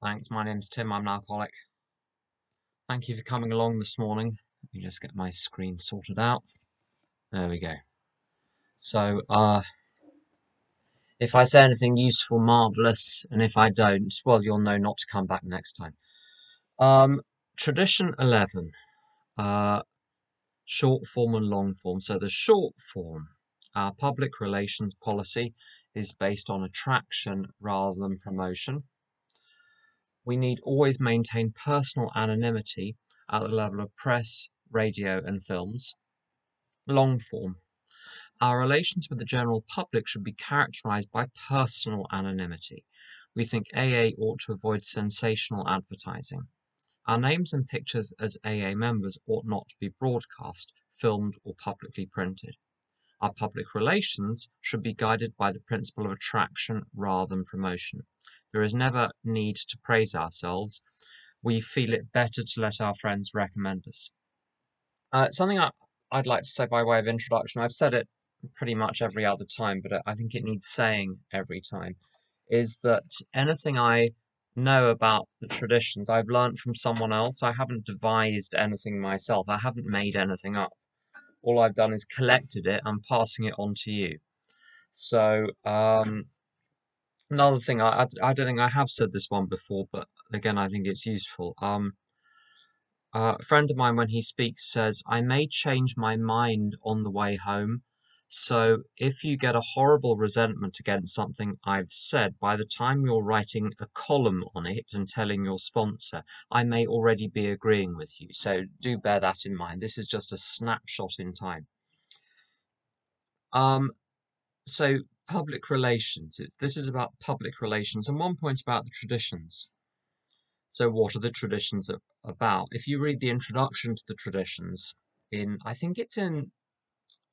Thanks. My name's Tim. I'm an alcoholic. Thank you for coming along this morning. Let me just get my screen sorted out. There we go. So, uh, if I say anything useful, marvelous, and if I don't, well, you'll know not to come back next time. Um, tradition 11. Uh, short form and long form. So the short form, our public relations policy is based on attraction rather than promotion. We need always maintain personal anonymity at the level of press, radio, and films. Long form. Our relations with the general public should be characterized by personal anonymity. We think AA ought to avoid sensational advertising. Our names and pictures as AA members ought not to be broadcast, filmed, or publicly printed. Our public relations should be guided by the principle of attraction rather than promotion. There is never need to praise ourselves. We feel it better to let our friends recommend us. Uh, something I, I'd like to say by way of introduction, I've said it pretty much every other time, but I think it needs saying every time, is that anything I know about the traditions I've learned from someone else. I haven't devised anything myself. I haven't made anything up. All I've done is collected it and passing it on to you. So, um, another thing, I, I, don't think I have said this one before, but again, I think it's useful. Um, uh, a friend of mine, when he speaks, says, I may change my mind on the way home, so if you get a horrible resentment against something I've said, by the time you're writing a column on it and telling your sponsor, I may already be agreeing with you. So do bear that in mind. This is just a snapshot in time. Um, so public relations. It's, this is about public relations and one point about the traditions. So what are the traditions about? If you read the introduction to the traditions in, I think it's in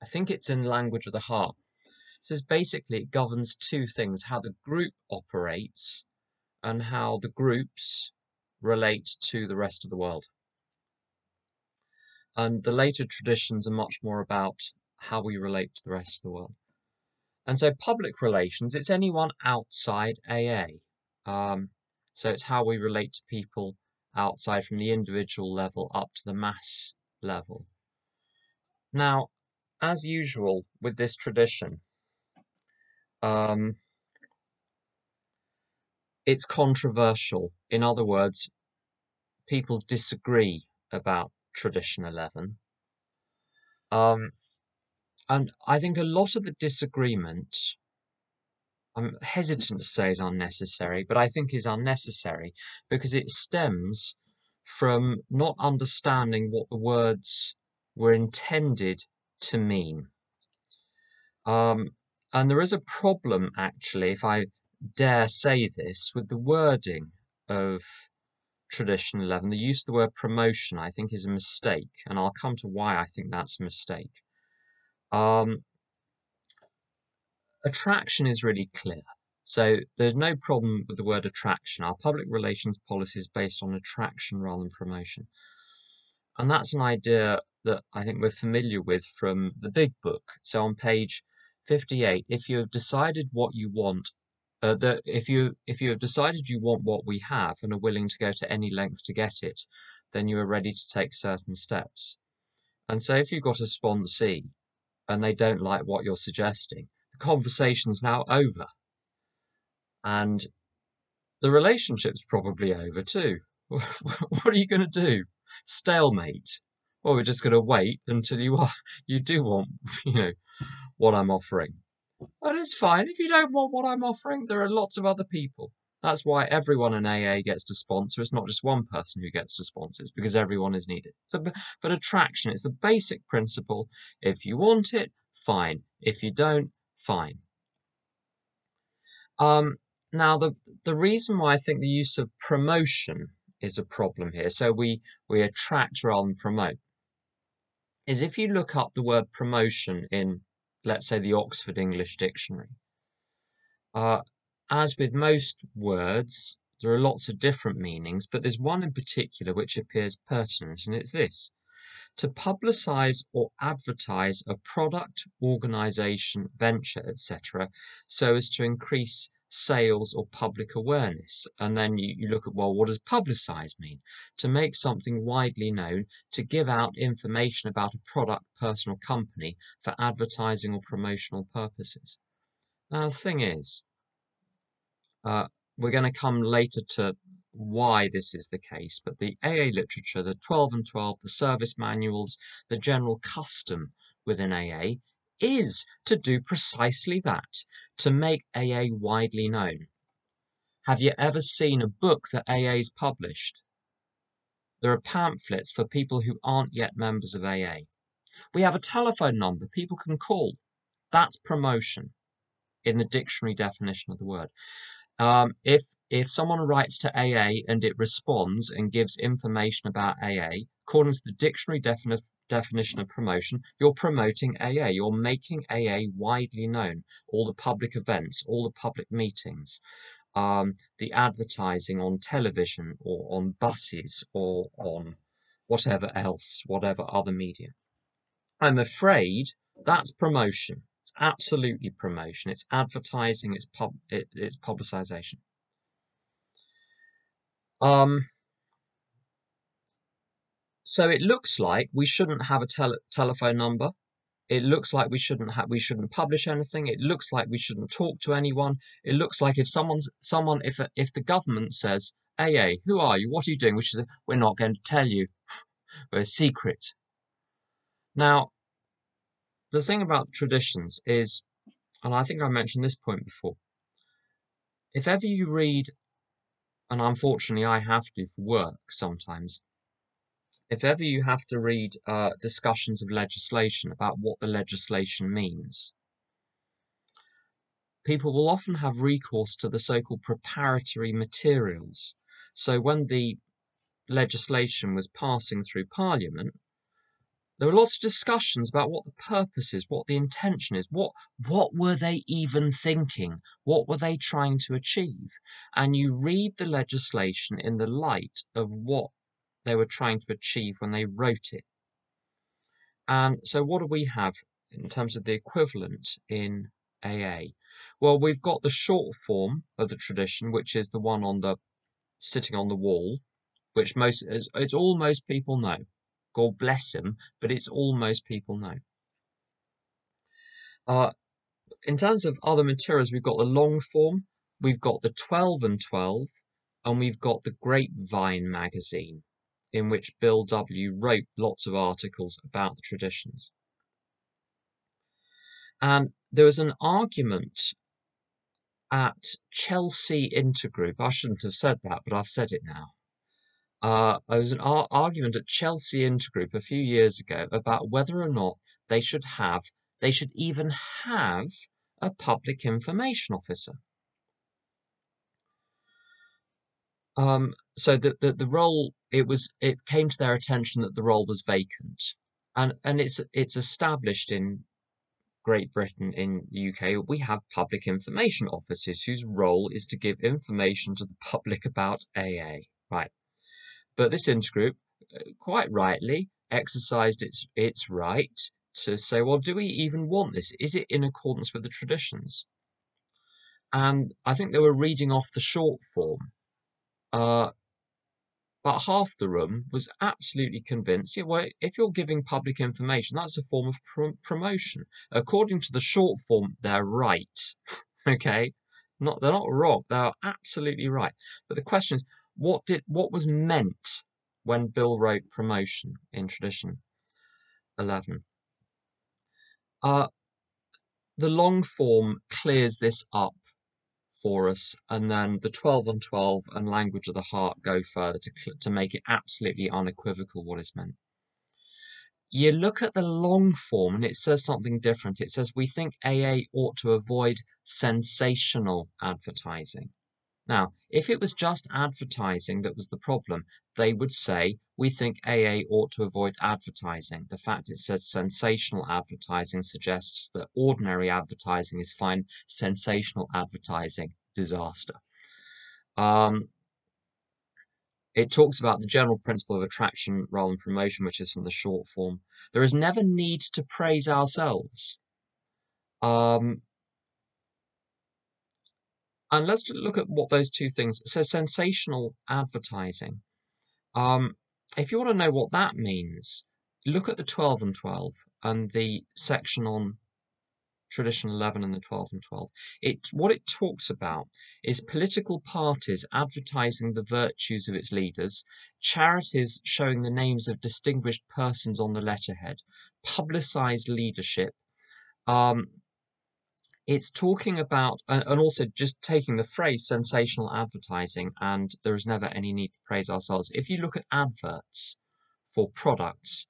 I think it's in Language of the Heart. It says basically it governs two things how the group operates and how the groups relate to the rest of the world. And the later traditions are much more about how we relate to the rest of the world. And so public relations, it's anyone outside AA. Um, so it's how we relate to people outside from the individual level up to the mass level. Now, as usual with this tradition, um, it's controversial. In other words, people disagree about Tradition 11. Um, and I think a lot of the disagreement, I'm hesitant to say is unnecessary, but I think is unnecessary because it stems from not understanding what the words were intended to mean. Um, and there is a problem, actually, if I dare say this, with the wording of Tradition 11. The use of the word promotion, I think, is a mistake, and I'll come to why I think that's a mistake. Um, attraction is really clear. So there's no problem with the word attraction. Our public relations policy is based on attraction rather than promotion. And that's an idea that I think we're familiar with from the big book. So on page 58, if you have decided what you want, uh, that if you if you have decided you want what we have and are willing to go to any length to get it, then you are ready to take certain steps. And so if you've got a sponsee and they don't like what you're suggesting, the conversation's now over. And the relationship's probably over too. what are you going to do? Stalemate well, we're just going to wait until you are, you do want, you know, what I'm offering. And it's fine. If you don't want what I'm offering, there are lots of other people. That's why everyone in AA gets to sponsor. It's not just one person who gets to sponsor. It's because everyone is needed. So, but attraction, is the basic principle. If you want it, fine. If you don't, fine. Um, now, the, the reason why I think the use of promotion is a problem here, so we, we attract rather than promote, is if you look up the word promotion in, let's say, the Oxford English Dictionary, uh, as with most words, there are lots of different meanings, but there's one in particular which appears pertinent, and it's this to publicize or advertise a product, organization, venture, etc., so as to increase sales or public awareness. And then you, you look at, well, what does publicize mean? To make something widely known, to give out information about a product, person, or company for advertising or promotional purposes. Now, the thing is, uh, we're going to come later to why this is the case, but the AA literature, the 12 and 12, the service manuals, the general custom within AA is to do precisely that, to make AA widely known. Have you ever seen a book that AA's published? There are pamphlets for people who aren't yet members of AA. We have a telephone number people can call. That's promotion in the dictionary definition of the word. Um, if if someone writes to AA and it responds and gives information about AA, according to the dictionary defini definition of promotion, you're promoting AA. You're making AA widely known. All the public events, all the public meetings, um, the advertising on television or on buses or on whatever else, whatever other media. I'm afraid that's promotion. It's absolutely promotion. It's advertising. It's pub. It, it's publicization. Um. So it looks like we shouldn't have a tele telephone number. It looks like we shouldn't have. We shouldn't publish anything. It looks like we shouldn't talk to anyone. It looks like if someone's someone if if the government says, "AA, who are you? What are you doing?" Which is, we're not going to tell you. We're secret. Now, the thing about traditions is, and I think I mentioned this point before, if ever you read, and unfortunately I have to for work sometimes, if ever you have to read uh, discussions of legislation about what the legislation means, people will often have recourse to the so-called preparatory materials. So when the legislation was passing through Parliament, there were lots of discussions about what the purpose is, what the intention is, what what were they even thinking, what were they trying to achieve, and you read the legislation in the light of what they were trying to achieve when they wrote it. And so, what do we have in terms of the equivalent in AA? Well, we've got the short form of the tradition, which is the one on the sitting on the wall, which most it's all most people know. God bless him, but it's all most people know. Uh, in terms of other materials, we've got the long form, we've got the 12 and 12, and we've got the Grapevine magazine, in which Bill W. wrote lots of articles about the traditions. And there was an argument at Chelsea Intergroup. I shouldn't have said that, but I've said it now. Uh, there was an ar argument at Chelsea Intergroup a few years ago about whether or not they should have, they should even have a public information officer. Um, so the, the, the role, it was, it came to their attention that the role was vacant. And, and it's, it's established in Great Britain, in the UK, we have public information officers whose role is to give information to the public about AA. Right. But this intergroup, uh, quite rightly, exercised its its right to say, well, do we even want this? Is it in accordance with the traditions? And I think they were reading off the short form. Uh, but half the room was absolutely convinced, yeah, well, if you're giving public information, that's a form of pr promotion. According to the short form, they're right. okay? Not, they're not wrong. They're absolutely right. But the question is, what did what was meant when Bill wrote promotion in tradition 11? Uh, the long form clears this up for us, and then the 12 on 12 and language of the heart go further to, to make it absolutely unequivocal what is meant. You look at the long form and it says something different. It says we think AA ought to avoid sensational advertising. Now, if it was just advertising that was the problem, they would say, we think AA ought to avoid advertising. The fact it says sensational advertising suggests that ordinary advertising is fine, sensational advertising, disaster. Um, it talks about the general principle of attraction rather than promotion, which is from the short form. There is never need to praise ourselves. Um, and let's look at what those two things. So sensational advertising. Um, if you want to know what that means, look at the 12 and 12 and the section on tradition 11 and the 12 and 12. It, what it talks about is political parties advertising the virtues of its leaders, charities showing the names of distinguished persons on the letterhead, publicized leadership. Um, it's talking about, and also just taking the phrase sensational advertising, and there is never any need to praise ourselves. If you look at adverts for products,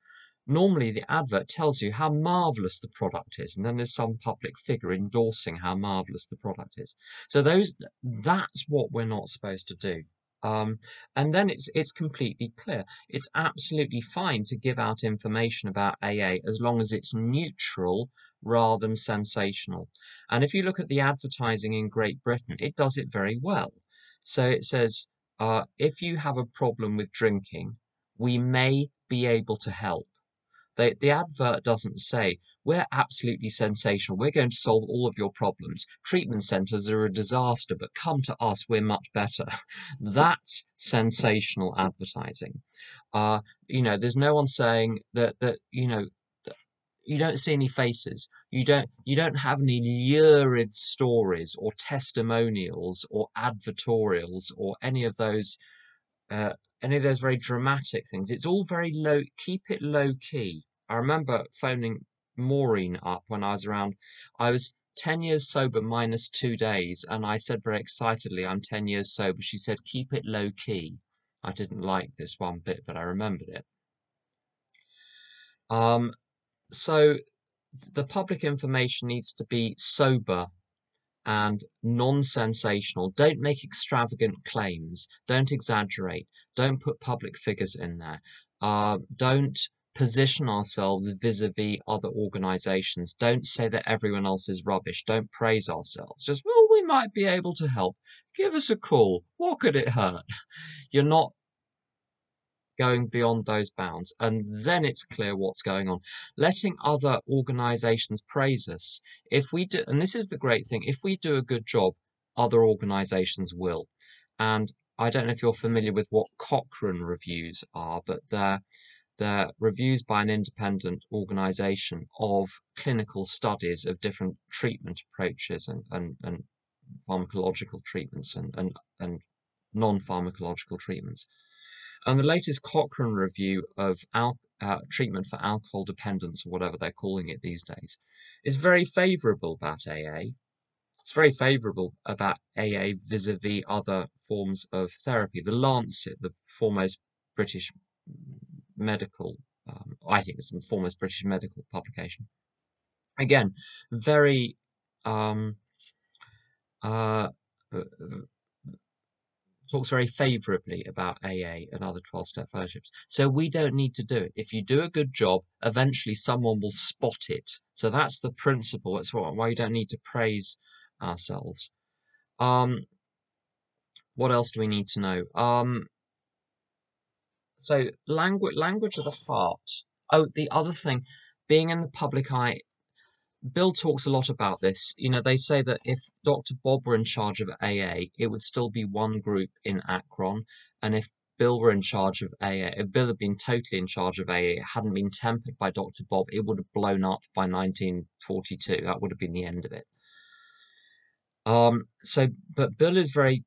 normally the advert tells you how marvelous the product is and then there's some public figure endorsing how marvelous the product is. So those that's what we're not supposed to do. Um, and then it's it's completely clear. It's absolutely fine to give out information about aa as long as it's neutral rather than sensational and if you look at the advertising in great britain it does it very well so it says uh, if you have a problem with drinking we may be able to help the advert doesn't say, we're absolutely sensational. We're going to solve all of your problems. Treatment centres are a disaster, but come to us, we're much better. That's sensational advertising. Uh, you know, there's no one saying that, that you know, you don't see any faces. You don't you don't have any lurid stories or testimonials or advertorials or any of those uh, any of those very dramatic things. It's all very low, keep it low key. I remember phoning Maureen up when I was around, I was 10 years sober minus two days, and I said very excitedly, I'm 10 years sober. She said, keep it low key. I didn't like this one bit, but I remembered it. Um, so the public information needs to be sober and non-sensational. Don't make extravagant claims. Don't exaggerate. Don't put public figures in there. Uh, don't position ourselves vis-a-vis other organizations. Don't say that everyone else is rubbish. Don't praise ourselves. Just, well, we might be able to help. Give us a call. What could it hurt? You're not going beyond those bounds. And then it's clear what's going on. Letting other organizations praise us. If we do, and this is the great thing, if we do a good job, other organizations will. And I don't know if you're familiar with what Cochrane reviews are, but they're, they're reviews by an independent organization of clinical studies of different treatment approaches and, and, and pharmacological treatments and, and, and non-pharmacological treatments. And the latest Cochrane review of al- uh, treatment for alcohol dependence, or whatever they're calling it these days, is very favourable about AA. It's very favourable about AA vis-a-vis other forms of therapy. The Lancet, the foremost British medical, um, I think it's the foremost British medical publication. Again, very um, uh, talks very favorably about AA and other 12 step fellowships. So we don't need to do it. If you do a good job, eventually someone will spot it. So that's the principle. That's why you don't need to praise ourselves. Um, what else do we need to know? Um, so language, language of the heart. Oh, the other thing, being in the public eye Bill talks a lot about this. You know, they say that if Dr. Bob were in charge of AA, it would still be one group in Akron. And if Bill were in charge of AA, if Bill had been totally in charge of AA, it hadn't been tempered by Dr. Bob, it would have blown up by 1942. That would have been the end of it. Um, so, but Bill is very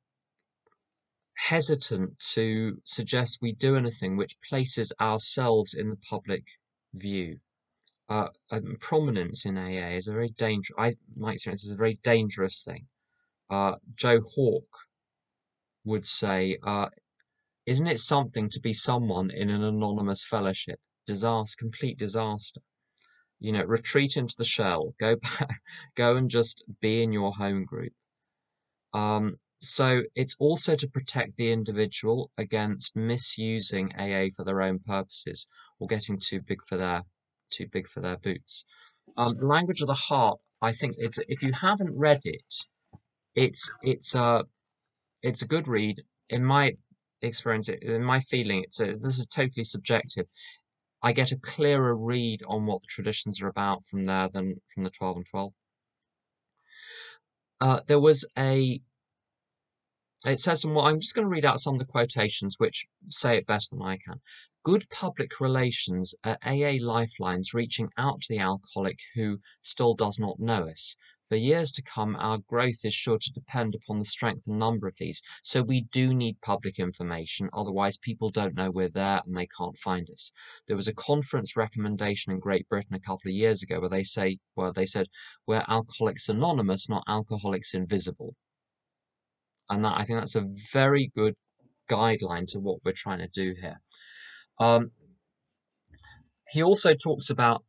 hesitant to suggest we do anything which places ourselves in the public view uh, um, prominence in AA is a very dangerous. I my experience is a very dangerous thing. Uh, Joe Hawke would say, uh, "Isn't it something to be someone in an anonymous fellowship? Disaster, complete disaster. You know, retreat into the shell. Go back, go and just be in your home group." Um, so it's also to protect the individual against misusing AA for their own purposes or getting too big for their too big for their boots. Um, the language of the heart, I think, it's if you haven't read it, it's it's a it's a good read. In my experience in my feeling it's a, this is totally subjective i get a clearer read on what the traditions are about from there than from the 12 and 12 uh, there was a it says some i'm just going to read out some of the quotations which say it better than i can good public relations are aa lifelines reaching out to the alcoholic who still does not know us for years to come, our growth is sure to depend upon the strength and number of these, so we do need public information, otherwise people don't know we're there and they can't find us. There was a conference recommendation in Great Britain a couple of years ago where they say, well, they said, we're Alcoholics Anonymous, not Alcoholics Invisible. And that, I think that's a very good guideline to what we're trying to do here. Um, he also talks about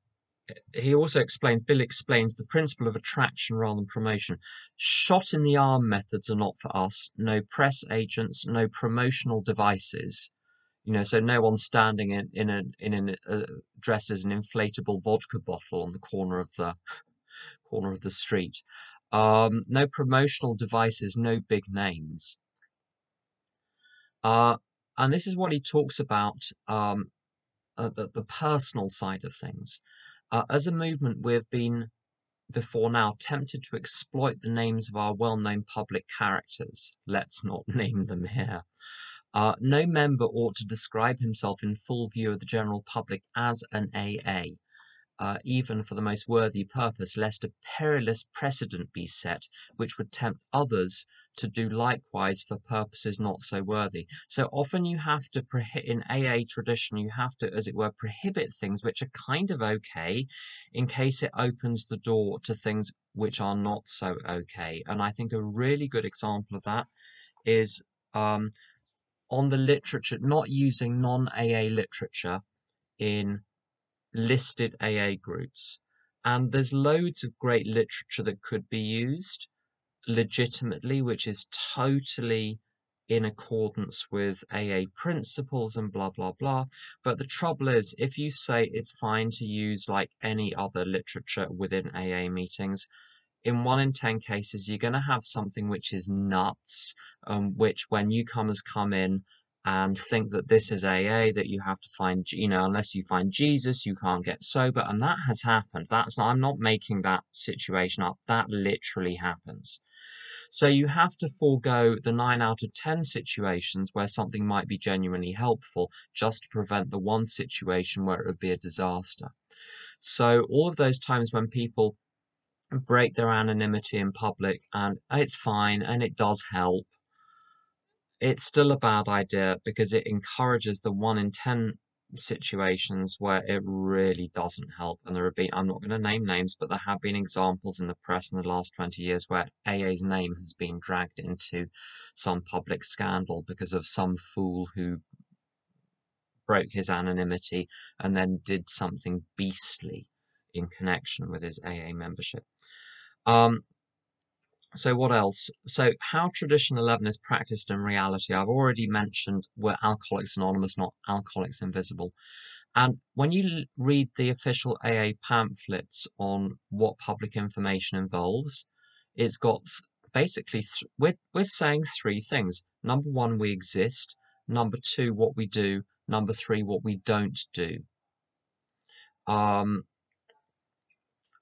he also explains, Bill explains the principle of attraction rather than promotion. Shot in the arm methods are not for us. No press agents, no promotional devices. You know, so no one standing in in a in a uh, dress as an inflatable vodka bottle on the corner of the corner of the street. Um, no promotional devices, no big names. Uh, and this is what he talks about um, uh, the, the personal side of things. Uh, as a movement, we have been before now tempted to exploit the names of our well-known public characters. Let's not name them here. Uh, no member ought to describe himself in full view of the general public as an AA uh, even for the most worthy purpose, lest a perilous precedent be set, which would tempt others to do likewise for purposes not so worthy. So often you have to, in AA tradition, you have to, as it were, prohibit things which are kind of okay in case it opens the door to things which are not so okay. And I think a really good example of that is um, on the literature, not using non AA literature in listed AA groups. And there's loads of great literature that could be used legitimately, which is totally in accordance with AA principles and blah, blah, blah. But the trouble is, if you say it's fine to use like any other literature within AA meetings, in one in 10 cases, you're going to have something which is nuts, um, which when newcomers come in, Um, and think that this is AA, that you have to find, you know, unless you find Jesus, you can't get sober. And that has happened. That's not, I'm not making that situation up. That literally happens. So you have to forego the nine out of 10 situations where something might be genuinely helpful just to prevent the one situation where it would be a disaster. So all of those times when people break their anonymity in public and it's fine and it does help it's still a bad idea because it encourages the one in 10 situations where it really doesn't help. And there have been, I'm not going to name names, but there have been examples in the press in the last 20 years where AA's name has been dragged into some public scandal because of some fool who broke his anonymity and then did something beastly in connection with his AA membership. Um, so what else? So how Tradition 11 is practiced in reality, I've already mentioned we're Alcoholics Anonymous, not Alcoholics Invisible. And when you read the official AA pamphlets on what public information involves, it's got basically, th we're, we're saying three things. Number one, we exist. Number two, what we do. Number three, what we don't do. Um,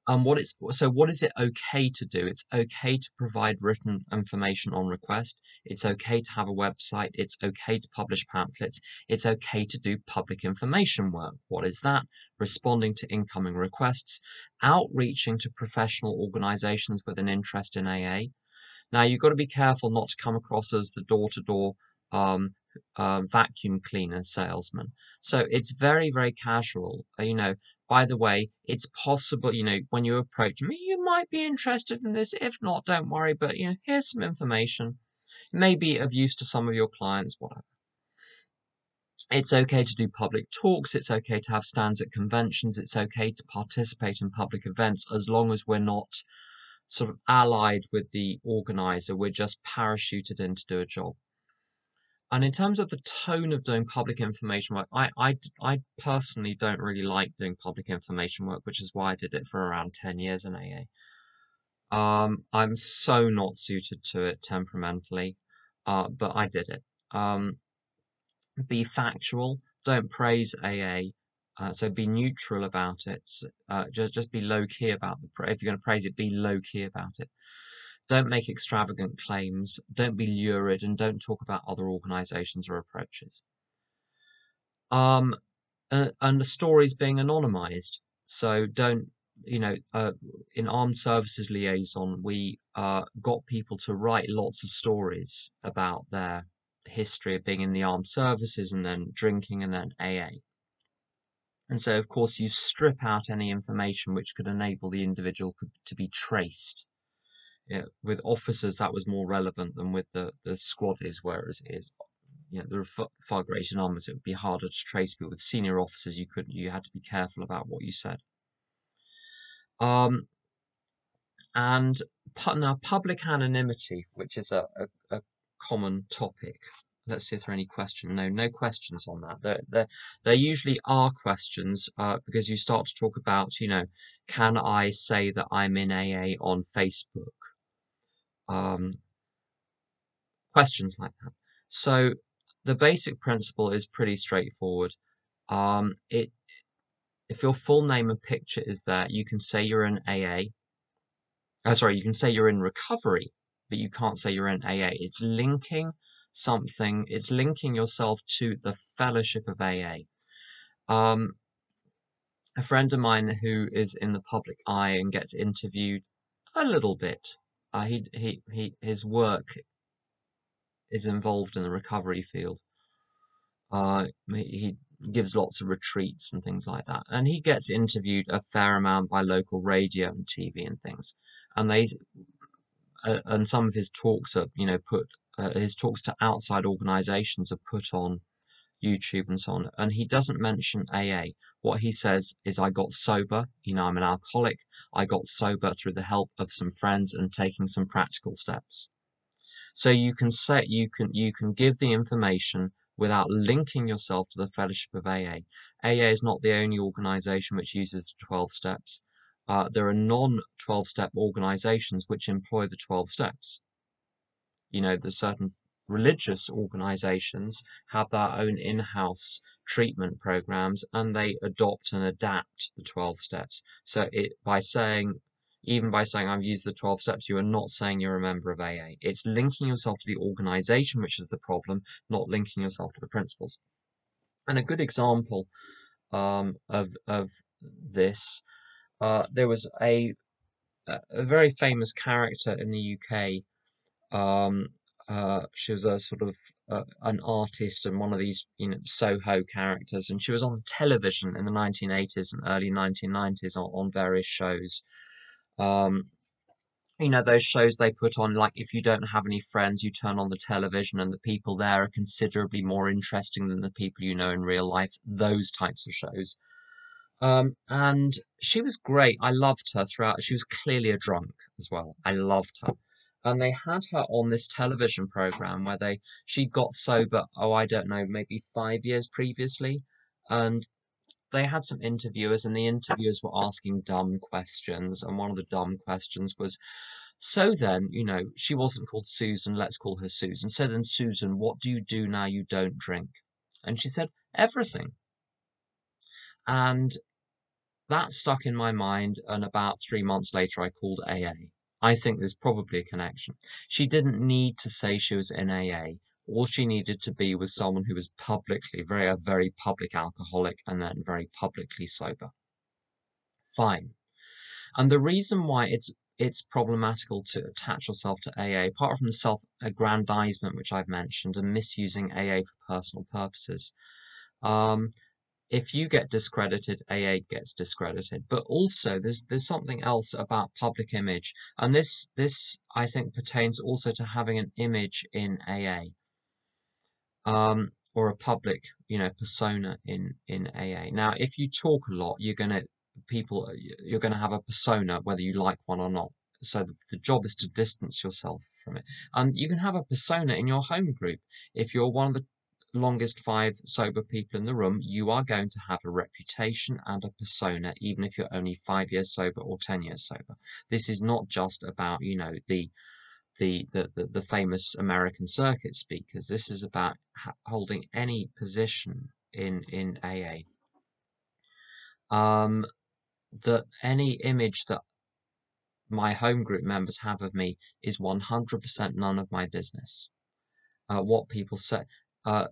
and what it's so what is it okay to do? It's okay to provide written information on request. It's okay to have a website. It's okay to publish pamphlets. It's okay to do public information work. What is that? Responding to incoming requests, outreaching to professional organizations with an interest in AA. Now you've got to be careful not to come across as the door-to-door um, uh, vacuum cleaner salesman. So it's very, very casual. Uh, you know, by the way, it's possible, you know, when you approach me, you might be interested in this. If not, don't worry. But, you know, here's some information. It may be of use to some of your clients, whatever. It's okay to do public talks. It's okay to have stands at conventions. It's okay to participate in public events as long as we're not sort of allied with the organizer. We're just parachuted in to do a job. And in terms of the tone of doing public information work, I, I, I personally don't really like doing public information work, which is why I did it for around 10 years in AA. Um, I'm so not suited to it temperamentally, uh, but I did it. Um, be factual. Don't praise AA. Uh, so be neutral about it. Uh, just just be low key about the. If you're going to praise it, be low key about it. Don't make extravagant claims. Don't be lurid, and don't talk about other organisations or approaches. Um, uh, and the stories being anonymised. So don't you know, uh, in armed services liaison, we uh, got people to write lots of stories about their history of being in the armed services and then drinking and then AA. And so, of course, you strip out any information which could enable the individual to be traced. Yeah, with officers, that was more relevant than with the, the squad is whereas it is, you know, there are far greater numbers. It would be harder to trace people. With senior officers, you couldn't. You had to be careful about what you said. Um, and now public anonymity, which is a, a, a, common topic. Let's see if there are any questions. No, no questions on that. There, there, there usually are questions uh, because you start to talk about, you know, can I say that I'm in AA on Facebook? Um, questions like that. So the basic principle is pretty straightforward. Um, it if your full name and picture is there, you can say you're in AA. Oh, sorry, you can say you're in recovery, but you can't say you're in AA. It's linking something, it's linking yourself to the fellowship of AA. Um, a friend of mine who is in the public eye and gets interviewed a little bit. Uh, he, he, he, his work is involved in the recovery field. Uh, he gives lots of retreats and things like that. And he gets interviewed a fair amount by local radio and TV and things. And they, uh, and some of his talks are, you know, put, uh, his talks to outside organizations are put on YouTube and so on. And he doesn't mention AA. What he says is, I got sober. You know, I'm an alcoholic. I got sober through the help of some friends and taking some practical steps. So you can set, you can, you can give the information without linking yourself to the Fellowship of AA. AA is not the only organization which uses the 12 steps. Uh, there are non 12 step organizations which employ the 12 steps. You know, there's certain religious organizations have their own in house treatment programs and they adopt and adapt the 12 steps. So, it, by saying even by saying I've used the 12 steps, you are not saying you're a member of AA. It's linking yourself to the organization, which is the problem, not linking yourself to the principles. And a good example um, of, of this, uh, there was a, a very famous character in the UK. Um, uh, she was a sort of uh, an artist and one of these you know Soho characters, and she was on television in the 1980s and early 1990s on, on various shows. Um, you know those shows they put on like if you don't have any friends you turn on the television and the people there are considerably more interesting than the people you know in real life those types of shows. Um, and she was great. I loved her throughout. She was clearly a drunk as well. I loved her and they had her on this television program where they she got sober oh i don't know maybe five years previously and they had some interviewers, and the interviewers were asking dumb questions. And one of the dumb questions was, So then, you know, she wasn't called Susan, let's call her Susan. So then, Susan, what do you do now you don't drink? And she said, Everything. And that stuck in my mind. And about three months later, I called AA. I think there's probably a connection. She didn't need to say she was in AA. All she needed to be was someone who was publicly, very, a very public alcoholic and then very publicly sober. Fine. And the reason why it's it's problematical to attach yourself to AA, apart from the self-aggrandizement which I've mentioned and misusing AA for personal purposes. Um, if you get discredited, AA gets discredited. But also, there's there's something else about public image, and this this I think pertains also to having an image in AA um, or a public, you know, persona in in AA. Now, if you talk a lot, you're gonna people you're gonna have a persona whether you like one or not. So the job is to distance yourself from it, and you can have a persona in your home group. If you're one of the longest five sober people in the room, you are going to have a reputation and a persona, even if you're only five years sober or ten years sober. This is not just about, you know, the the, the, the, the famous American circuit speakers. This is about holding any position in, in AA. Um, that any image that my home group members have of me is 100% none of my business. Uh, what people say. Uh,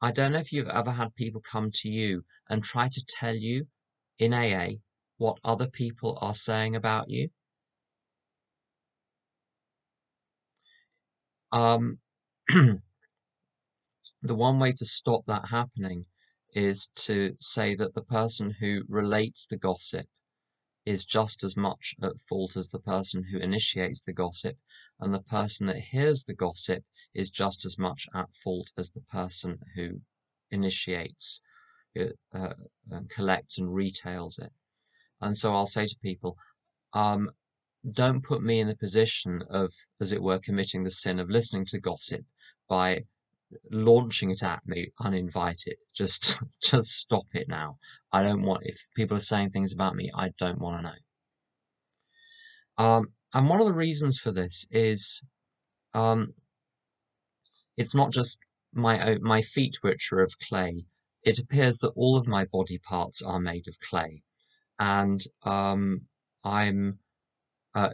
I don't know if you've ever had people come to you and try to tell you in AA what other people are saying about you. Um, the one way to stop that happening is to say that the person who relates the gossip is just as much at fault as the person who initiates the gossip, and the person that hears the gossip is just as much at fault as the person who initiates, it, uh, and collects and retails it. And so I'll say to people, um, don't put me in the position of, as it were, committing the sin of listening to gossip by launching it at me uninvited. Just, just stop it now. I don't want, if people are saying things about me, I don't want to know. Um, and one of the reasons for this is, um, it's not just my, my feet which are of clay. It appears that all of my body parts are made of clay. And, um, I'm, uh,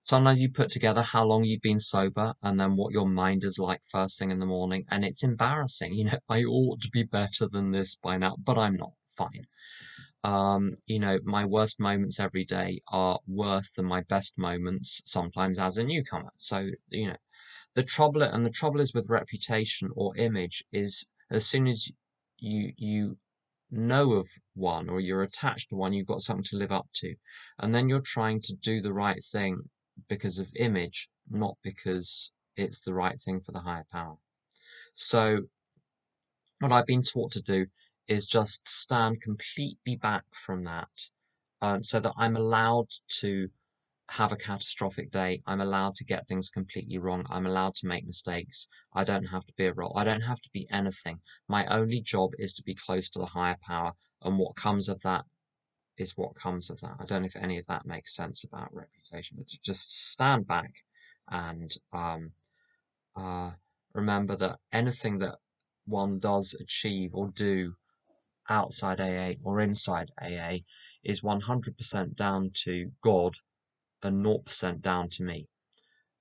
sometimes you put together how long you've been sober and then what your mind is like first thing in the morning and it's embarrassing you know i ought to be better than this by now but i'm not fine um, you know my worst moments every day are worse than my best moments sometimes as a newcomer so you know the trouble and the trouble is with reputation or image is as soon as you you know of one or you're attached to one you've got something to live up to and then you're trying to do the right thing because of image, not because it's the right thing for the higher power. So, what I've been taught to do is just stand completely back from that uh, so that I'm allowed to have a catastrophic day. I'm allowed to get things completely wrong. I'm allowed to make mistakes. I don't have to be a role. I don't have to be anything. My only job is to be close to the higher power, and what comes of that is what comes of that. I don't know if any of that makes sense about reputation, but just stand back and um, uh, remember that anything that one does achieve or do outside AA or inside AA is 100% down to God and 0% down to me.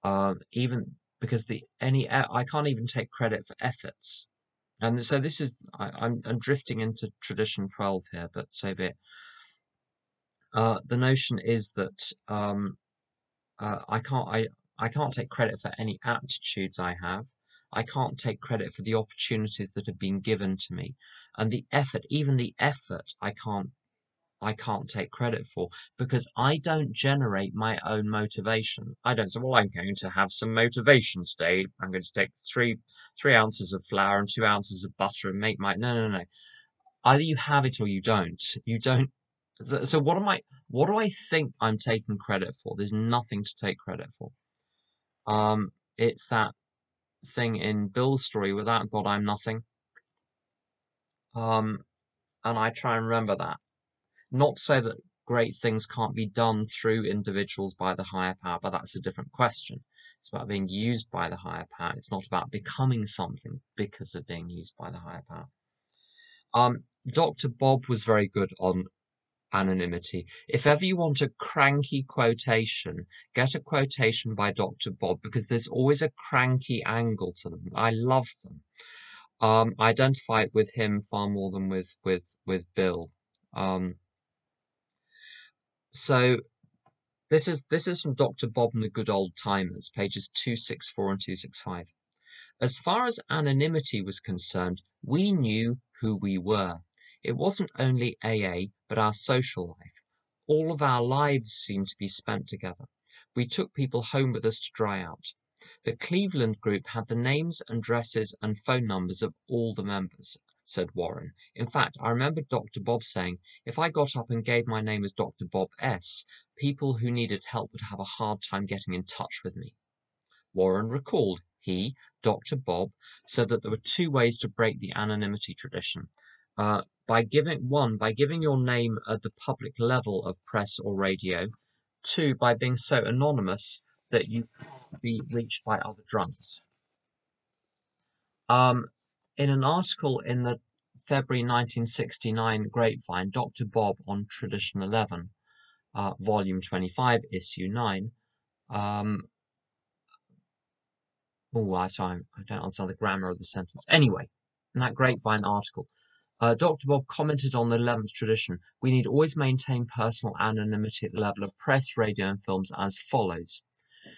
Uh, even because the any I can't even take credit for efforts. And so this is I, I'm, I'm drifting into tradition 12 here, but so be it. Uh, the notion is that um, uh, I can't I, I can't take credit for any aptitudes I have. I can't take credit for the opportunities that have been given to me, and the effort, even the effort, I can't I can't take credit for because I don't generate my own motivation. I don't say, well, I'm going to have some motivation today. I'm going to take three three ounces of flour and two ounces of butter and make my no no no. Either you have it or you don't. You don't so, so what am I? What do I think I'm taking credit for? There's nothing to take credit for. Um, it's that thing in Bill's story. Without God, I'm nothing. Um, and I try and remember that. Not to say that great things can't be done through individuals by the higher power, but that's a different question. It's about being used by the higher power. It's not about becoming something because of being used by the higher power. Um, Dr. Bob was very good on anonymity. If ever you want a cranky quotation, get a quotation by Dr. Bob because there's always a cranky angle to them. I love them. Um, I identify with him far more than with with with Bill. Um, so this is this is from Dr. Bob and the Good Old Timers, pages 264 and 265. As far as anonymity was concerned, we knew who we were. It wasn't only AA, but our social life. All of our lives seemed to be spent together. We took people home with us to dry out. The Cleveland group had the names, and addresses, and phone numbers of all the members, said Warren. In fact, I remember Dr. Bob saying, if I got up and gave my name as Dr. Bob S., people who needed help would have a hard time getting in touch with me. Warren recalled he, Dr. Bob, said that there were two ways to break the anonymity tradition. Uh, by giving one by giving your name at the public level of press or radio two by being so anonymous that you be reached by other drunks. Um, in an article in the February 1969 Grapevine, Dr. Bob on Tradition 11, uh, volume 25, issue 9. Um, oh, I, I don't understand the grammar of the sentence. Anyway, in that Grapevine article, uh, Dr. Bob commented on the 11th tradition. We need always maintain personal anonymity at the level of press, radio, and films as follows.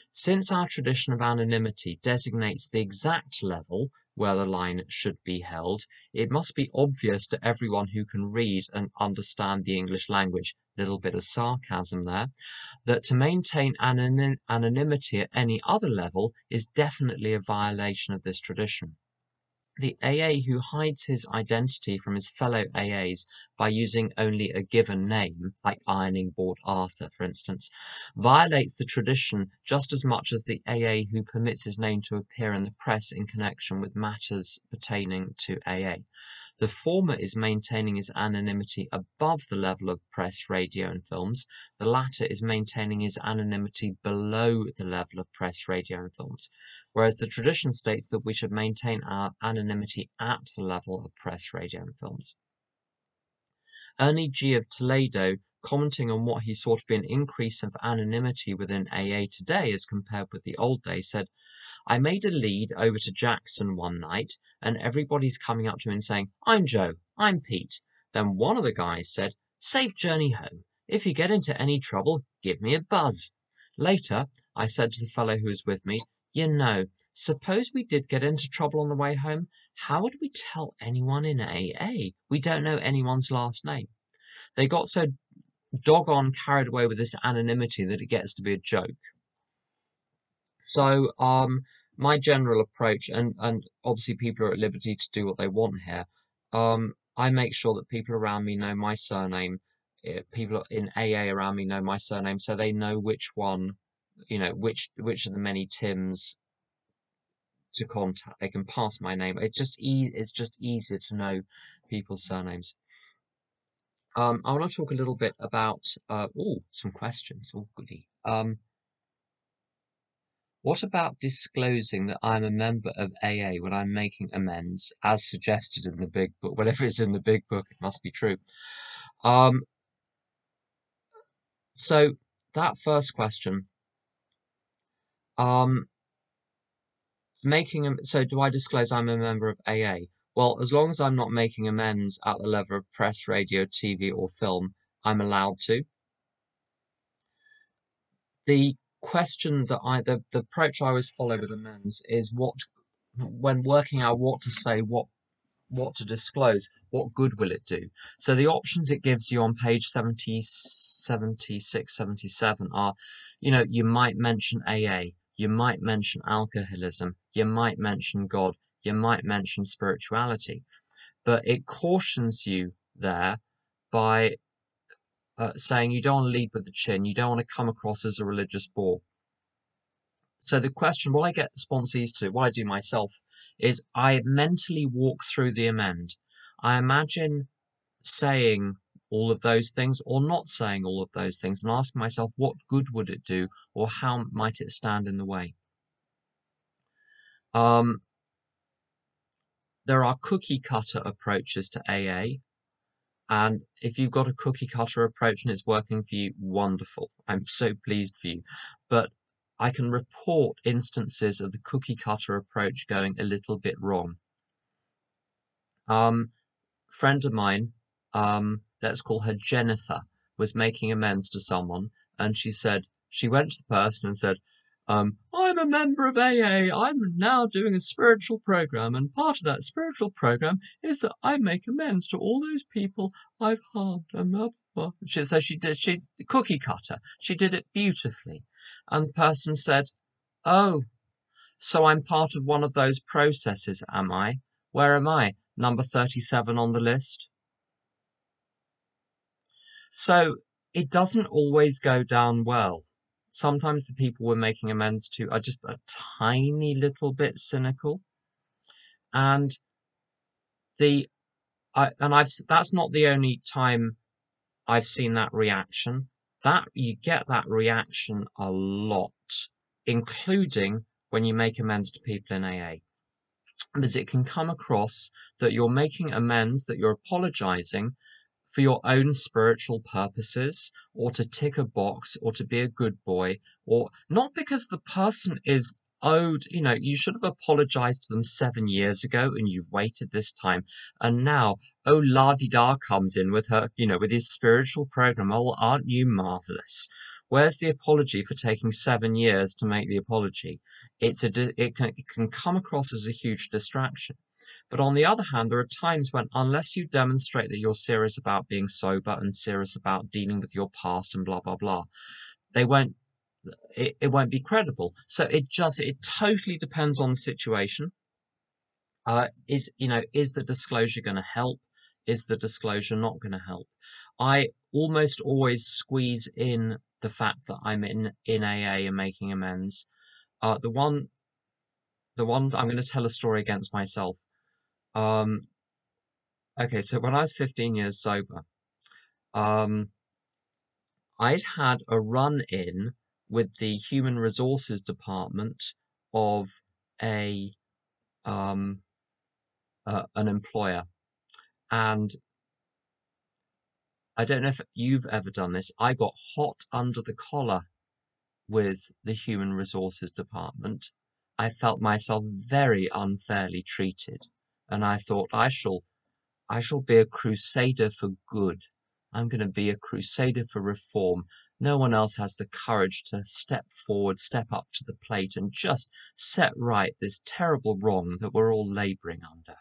Since our tradition of anonymity designates the exact level where the line should be held, it must be obvious to everyone who can read and understand the English language, little bit of sarcasm there, that to maintain anonym anonymity at any other level is definitely a violation of this tradition. The AA who hides his identity from his fellow AAs by using only a given name, like Ironing Board Arthur, for instance, violates the tradition just as much as the AA who permits his name to appear in the press in connection with matters pertaining to AA. The former is maintaining his anonymity above the level of press, radio, and films. The latter is maintaining his anonymity below the level of press, radio, and films. Whereas the tradition states that we should maintain our anonymity at the level of press, radio, and films. Ernie G. of Toledo, commenting on what he saw to be an increase of anonymity within AA today as compared with the old days, said, I made a lead over to Jackson one night, and everybody's coming up to me and saying, I'm Joe, I'm Pete. Then one of the guys said, Safe journey home. If you get into any trouble, give me a buzz. Later, I said to the fellow who was with me, You know, suppose we did get into trouble on the way home, how would we tell anyone in AA? We don't know anyone's last name. They got so doggone carried away with this anonymity that it gets to be a joke. So, um, my general approach, and, and obviously people are at liberty to do what they want here. Um, I make sure that people around me know my surname. Eh, people in AA around me know my surname, so they know which one, you know, which which of the many Tims to contact. They can pass my name. It's just e- It's just easier to know people's surnames. Um, I want to talk a little bit about uh, oh some questions. Oh goody. Um, what about disclosing that I'm a member of AA when I'm making amends, as suggested in the big book? Well, if it's in the big book, it must be true. Um, so that first question, um, making so do I disclose I'm a member of AA? Well, as long as I'm not making amends at the level of press, radio, TV, or film, I'm allowed to. The question that I the, the approach I always follow with amends is what when working out what to say, what what to disclose, what good will it do? So the options it gives you on page 70, 76, 77 are, you know, you might mention AA, you might mention alcoholism, you might mention God, you might mention spirituality, but it cautions you there by uh, saying you don't want to lead with the chin, you don't want to come across as a religious bore. So the question, what I get the sponsees to, what I do myself, is I mentally walk through the amend. I imagine saying all of those things or not saying all of those things and ask myself what good would it do or how might it stand in the way. Um, there are cookie cutter approaches to AA. And if you've got a cookie cutter approach and it's working for you, wonderful. I'm so pleased for you. But I can report instances of the cookie cutter approach going a little bit wrong. Um, friend of mine, um, let's call her Jennifer, was making amends to someone, and she said she went to the person and said, um, I'm a member of AA. I'm now doing a spiritual program, and part of that spiritual program is that I make amends to all those people I've harmed. And. She, so she did. She cookie cutter. She did it beautifully, and the person said, "Oh, so I'm part of one of those processes, am I? Where am I? Number thirty-seven on the list." So it doesn't always go down well sometimes the people we're making amends to are just a tiny little bit cynical. And the I, and I've that's not the only time I've seen that reaction. That you get that reaction a lot including when you make amends to people in AA. Because it can come across that you're making amends, that you're apologizing for your own spiritual purposes, or to tick a box, or to be a good boy, or not because the person is owed, you know, you should have apologized to them seven years ago and you've waited this time. And now, oh, La Di Da comes in with her, you know, with his spiritual program. Oh, aren't you marvelous? Where's the apology for taking seven years to make the apology? It's a, it can, it can come across as a huge distraction. But on the other hand, there are times when, unless you demonstrate that you're serious about being sober and serious about dealing with your past and blah, blah, blah, they won't it, it won't be credible. So it just it totally depends on the situation. Uh, is you know is the disclosure going to help? Is the disclosure not going to help? I almost always squeeze in the fact that I'm in in AA and making amends. Uh, the one, the one I'm going to tell a story against myself. Um, okay, so when I was 15 years sober, um, I'd had a run in with the human resources department of a um, uh, an employer, and I don't know if you've ever done this. I got hot under the collar with the human resources department. I felt myself very unfairly treated, and I thought I shall I shall be a crusader for good. I'm going to be a crusader for reform. No one else has the courage to step forward, step up to the plate, and just set right this terrible wrong that we're all labouring under.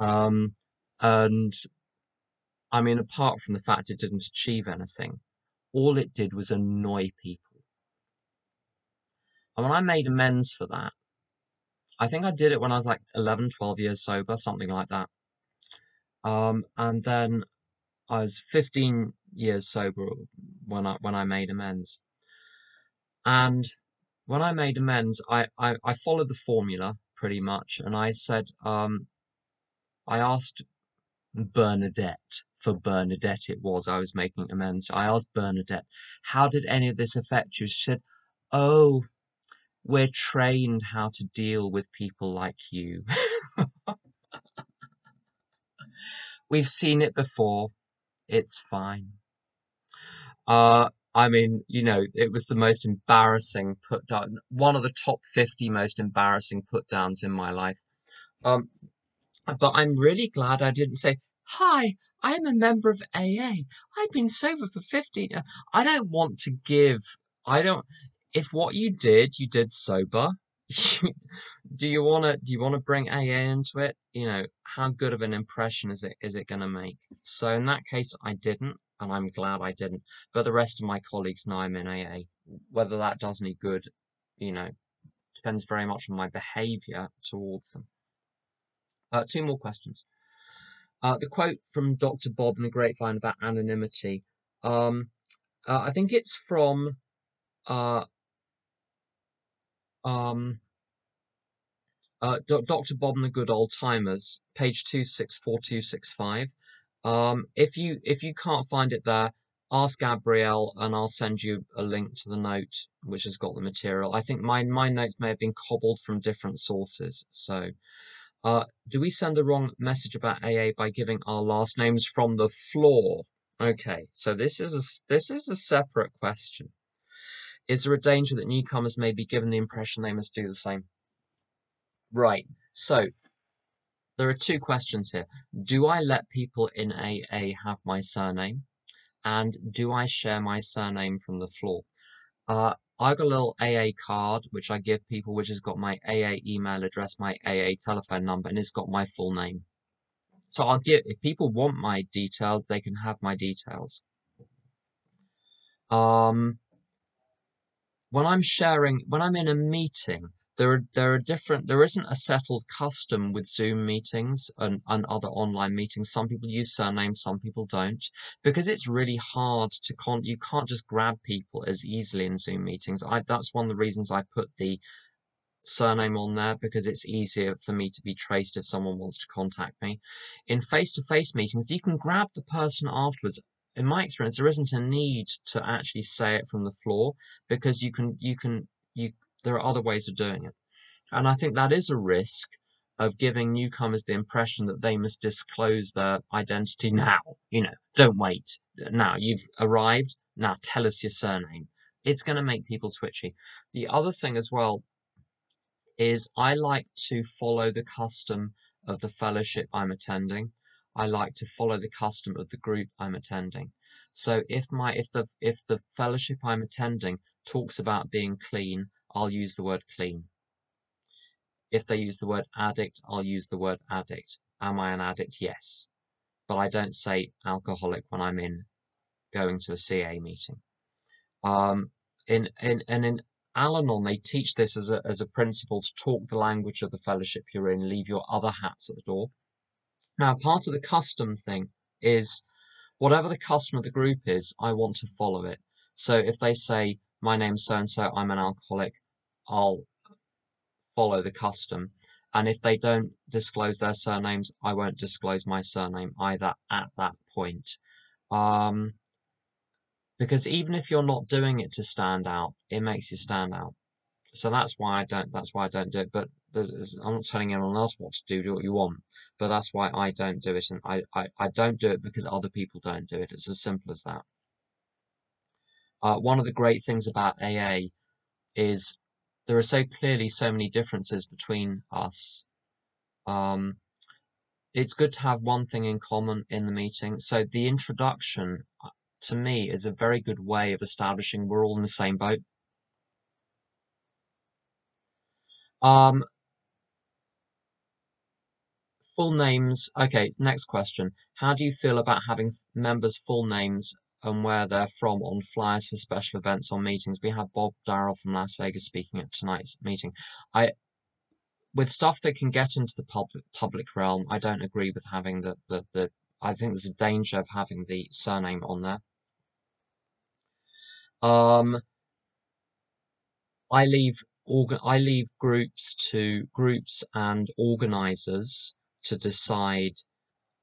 Um, and I mean, apart from the fact it didn't achieve anything, all it did was annoy people. And when I made amends for that, I think I did it when I was like 11, 12 years sober, something like that. Um, and then I was 15 years sober when I when I made amends. And when I made amends, I, I, I followed the formula pretty much, and I said, um, I asked Bernadette, for Bernadette it was, I was making amends. I asked Bernadette, how did any of this affect you? She said, oh, we're trained how to deal with people like you. We've seen it before. It's fine. Uh, I mean, you know, it was the most embarrassing put down, one of the top 50 most embarrassing put downs in my life. Um, but I'm really glad I didn't say, Hi, I'm a member of AA. I've been sober for 15. I don't want to give, I don't, if what you did, you did sober, do you want to do you want to bring AA into it? You know, how good of an impression is it is it going to make? So in that case, I didn't, and I'm glad I didn't. But the rest of my colleagues know I'm in AA. Whether that does any good, you know, depends very much on my behaviour towards them. Uh, two more questions. Uh, the quote from Dr. Bob in the Grapevine about anonymity. Um, uh, I think it's from uh, um, uh, Dr. Bob and the Good Old Timers, page two six four two six five. Um, if you if you can't find it there, ask Gabrielle and I'll send you a link to the note which has got the material. I think my my notes may have been cobbled from different sources. So, uh, do we send a wrong message about AA by giving our last names from the floor? Okay, so this is a this is a separate question. Is there a danger that newcomers may be given the impression they must do the same? Right, so there are two questions here. Do I let people in AA have my surname? And do I share my surname from the floor? Uh, I got a little AA card which I give people, which has got my AA email address, my AA telephone number, and it's got my full name. So I'll give, if people want my details, they can have my details. Um, when I'm sharing, when I'm in a meeting, there are there are different there isn't a settled custom with Zoom meetings and, and other online meetings. Some people use surnames, some people don't, because it's really hard to con you can't just grab people as easily in Zoom meetings. I that's one of the reasons I put the surname on there because it's easier for me to be traced if someone wants to contact me. In face-to-face meetings, you can grab the person afterwards in my experience, there isn't a need to actually say it from the floor because you can you can you There are other ways of doing it. And I think that is a risk of giving newcomers the impression that they must disclose their identity now. You know, don't wait. Now you've arrived. Now tell us your surname. It's going to make people twitchy. The other thing as well is I like to follow the custom of the fellowship I'm attending. I like to follow the custom of the group I'm attending. So if my if the if the fellowship I'm attending talks about being clean, I'll use the word clean. If they use the word addict, I'll use the word addict. Am I an addict? Yes. But I don't say alcoholic when I'm in going to a CA meeting. Um, in, in, and in Al Anon, they teach this as a, as a principle to talk the language of the fellowship you're in, leave your other hats at the door. Now, part of the custom thing is whatever the custom of the group is, I want to follow it. So if they say, my name's so and so, I'm an alcoholic, I'll follow the custom. And if they don't disclose their surnames, I won't disclose my surname either at that point. Um, because even if you're not doing it to stand out, it makes you stand out. So that's why I don't. That's why I don't do it. But I'm not telling anyone else what to do. Do what you want. But that's why I don't do it, and I, I, I don't do it because other people don't do it. It's as simple as that. Uh, one of the great things about AA is there are so clearly so many differences between us. Um, it's good to have one thing in common in the meeting. So the introduction, uh, to me, is a very good way of establishing we're all in the same boat. Um, full names. Okay, next question. How do you feel about having members' full names and where they're from on flyers for special events or meetings. We had Bob Darrell from Las Vegas speaking at tonight's meeting. I, with stuff that can get into the public public realm, I don't agree with having the the, the I think there's a danger of having the surname on there. Um, I leave organ I leave groups to groups and organizers to decide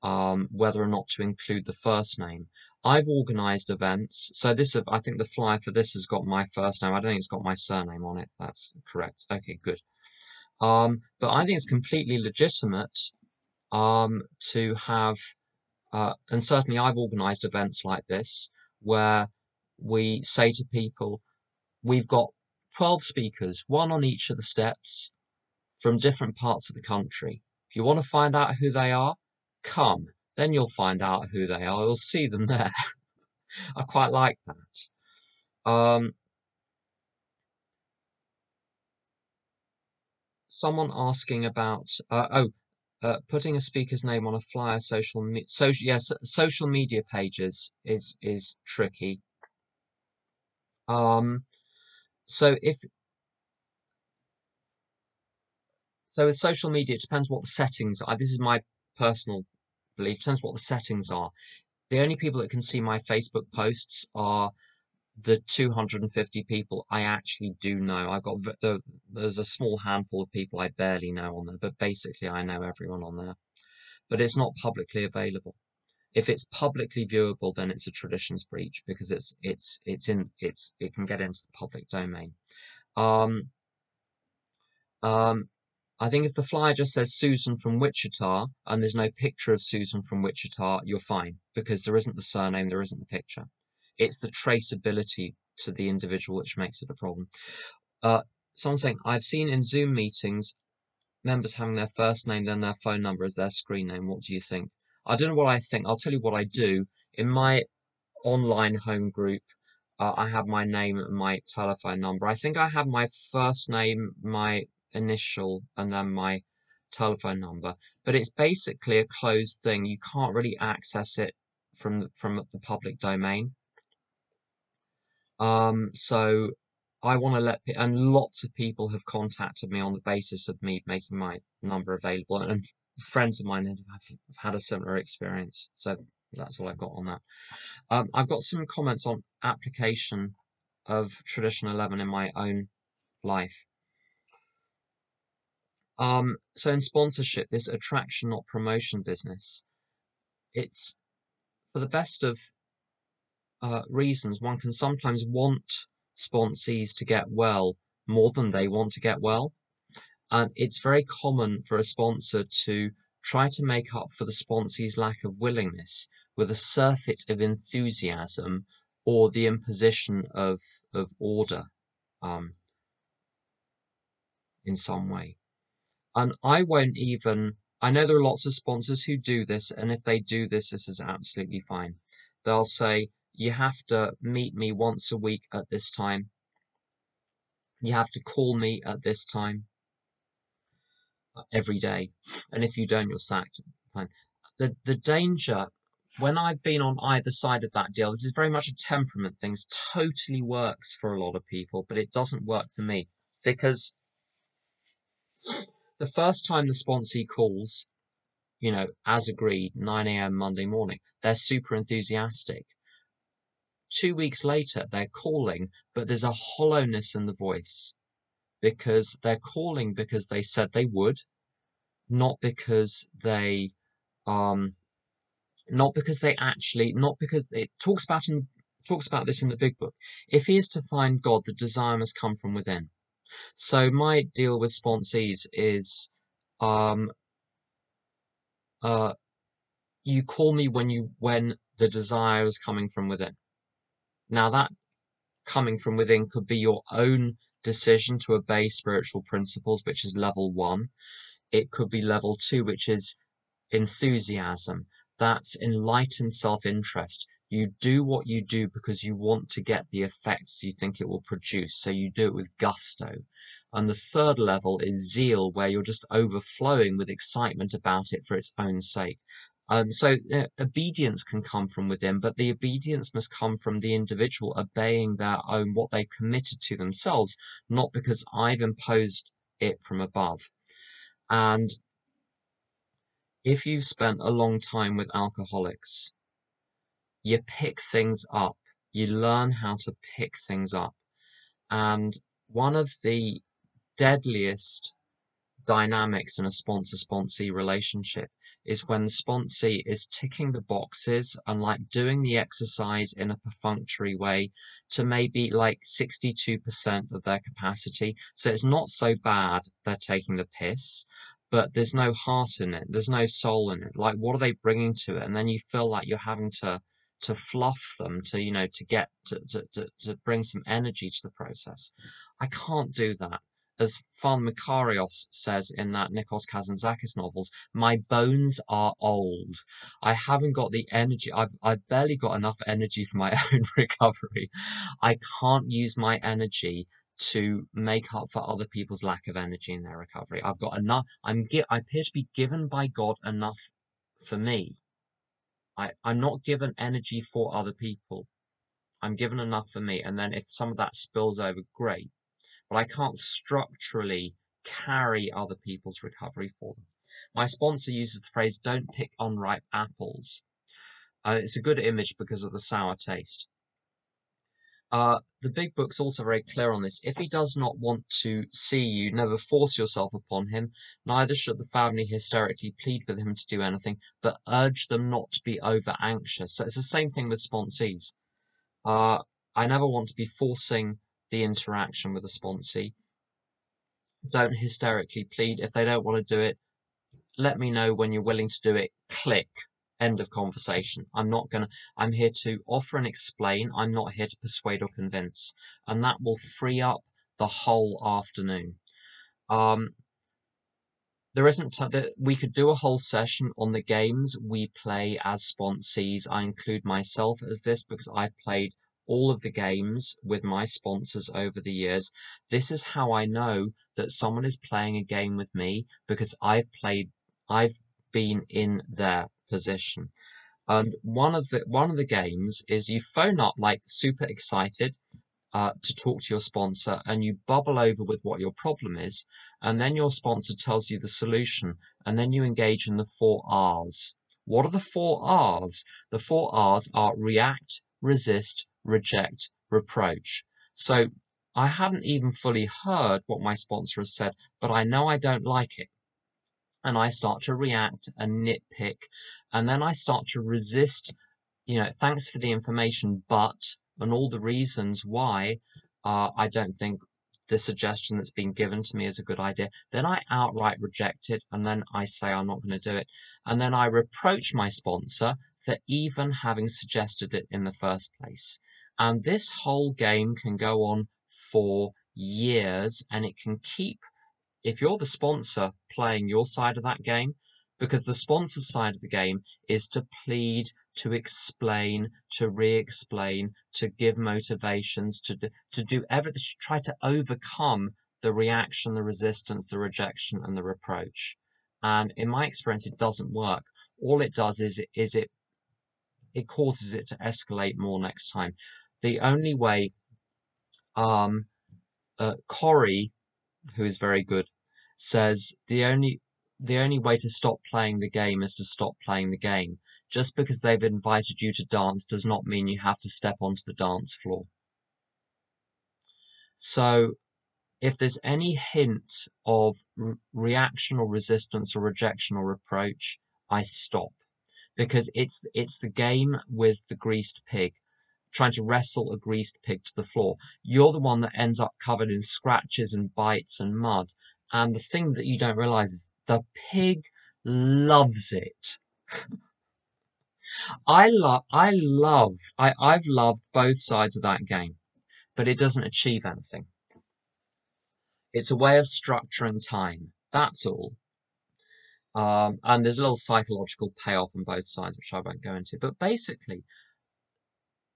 um, whether or not to include the first name. I've organised events. So this, I think the flyer for this has got my first name. I don't think it's got my surname on it. That's correct. Okay, good. Um, but I think it's completely legitimate um, to have, uh, and certainly I've organised events like this where we say to people, we've got 12 speakers, one on each of the steps from different parts of the country. If you want to find out who they are, come. Then you'll find out who they are. You'll see them there. I quite like that. Um, someone asking about uh, oh uh, putting a speaker's name on a flyer social me social yes social media pages is is tricky um so if so with social media it depends what the settings are this is my personal belief depends what the settings are. The only people that can see my Facebook posts are the 250 people I actually do know. I've got the, there's a small handful of people I barely know on there, but basically I know everyone on there. But it's not publicly available. If it's publicly viewable, then it's a traditions breach because it's it's it's in it's it can get into the public domain. Um, um, I think if the flyer just says Susan from Wichita and there's no picture of Susan from Wichita, you're fine because there isn't the surname, there isn't the picture. It's the traceability to the individual which makes it a problem. Uh, someone saying, I've seen in Zoom meetings members having their first name, then their phone number as their screen name. What do you think? I don't know what I think. I'll tell you what I do. In my online home group, uh, I have my name and my telephone number. I think I have my first name, my initial and then my telephone number. But it's basically a closed thing. You can't really access it from from the public domain. Um, so I want to let and lots of people have contacted me on the basis of me making my number available, and friends of mine have, had a similar experience. So that's all I've got on that. Um, I've got some comments on application of tradition 11 in my own life. Um, so in sponsorship, this attraction, not promotion business, it's for the best of uh, reasons. One can sometimes want sponsees to get well more than they want to get well. And it's very common for a sponsor to try to make up for the sponsee's lack of willingness with a surfeit of enthusiasm or the imposition of, of order um, in some way. And I won't even, I know there are lots of sponsors who do this, and if they do this, this is absolutely fine. They'll say, you have to meet me once a week at this time. You have to call me at this time every day. And if you don't, you're sacked. Fine. The, the danger, when I've been on either side of that deal, this is very much a temperament thing. It totally works for a lot of people, but it doesn't work for me because the first time the sponsee calls, you know, as agreed, 9 a.m. Monday morning, they're super enthusiastic. Two weeks later, they're calling, but there's a hollowness in the voice because they're calling because they said they would, not because they, um, not because they actually, not because it talks about in talks about this in the big book. If he is to find God, the desire must come from within. So my deal with sponsees is, um, uh, you call me when you when the desire is coming from within. Now that coming from within could be your own decision to obey spiritual principles, which is level one. It could be level two, which is enthusiasm. That's enlightened self-interest. You do what you do because you want to get the effects you think it will produce. So you do it with gusto. And the third level is zeal, where you're just overflowing with excitement about it for its own sake. Um, so uh, obedience can come from within, but the obedience must come from the individual obeying their own, what they committed to themselves, not because I've imposed it from above. And if you've spent a long time with alcoholics, you pick things up. You learn how to pick things up. And one of the deadliest dynamics in a sponsor sponsee relationship is when the sponsee is ticking the boxes and like doing the exercise in a perfunctory way to maybe like 62% of their capacity. So it's not so bad they're taking the piss, but there's no heart in it. There's no soul in it. Like, what are they bringing to it? And then you feel like you're having to to fluff them to you know to get to, to, to, to bring some energy to the process i can't do that as Father Makarios says in that Nikos Kazantzakis novels, my bones are old. I haven't got the energy. I've, I've barely got enough energy for my own recovery. I can't use my energy to make up for other people's lack of energy in their recovery. I've got enough. I'm I appear to be given by God enough for me I, I'm not given energy for other people. I'm given enough for me. And then if some of that spills over, great. But I can't structurally carry other people's recovery for them. My sponsor uses the phrase, don't pick unripe apples. Uh, it's a good image because of the sour taste. Uh, the big book's also very clear on this. If he does not want to see you, never force yourself upon him. Neither should the family hysterically plead with him to do anything, but urge them not to be over anxious. So it's the same thing with sponsees. Uh, I never want to be forcing the interaction with a sponsee. Don't hysterically plead. If they don't want to do it, let me know when you're willing to do it. Click. End of conversation. I'm not going to, I'm here to offer and explain. I'm not here to persuade or convince. And that will free up the whole afternoon. Um, there isn't, t- we could do a whole session on the games we play as sponsees. I include myself as this because I've played all of the games with my sponsors over the years. This is how I know that someone is playing a game with me because I've played, I've been in their position. And one of the one of the games is you phone up like super excited uh, to talk to your sponsor, and you bubble over with what your problem is, and then your sponsor tells you the solution, and then you engage in the four R's. What are the four R's? The four R's are react, resist, reject, reproach. So I haven't even fully heard what my sponsor has said, but I know I don't like it and I start to react and nitpick, and then I start to resist, you know, thanks for the information, but, and all the reasons why uh, I don't think the suggestion that's been given to me is a good idea, then I outright reject it and then I say I'm not going to do it. And then I reproach my sponsor for even having suggested it in the first place. And this whole game can go on for years and it can keep, if you're the sponsor playing your side of that game, because the sponsor side of the game is to plead, to explain, to re-explain, to give motivations, to do, to do everything, to try to overcome the reaction, the resistance, the rejection, and the reproach. And in my experience, it doesn't work. All it does is is it it causes it to escalate more next time. The only way, um, uh, Corey, who is very good, says the only the only way to stop playing the game is to stop playing the game. Just because they've invited you to dance does not mean you have to step onto the dance floor. So, if there's any hint of re- reaction or resistance or rejection or reproach, I stop because it's it's the game with the greased pig trying to wrestle a greased pig to the floor. You're the one that ends up covered in scratches and bites and mud. And the thing that you don't realize is the pig loves it. I love, I love, I, I've loved both sides of that game, but it doesn't achieve anything. It's a way of structuring time. That's all. Um, and there's a little psychological payoff on both sides, which I won't go into. But basically,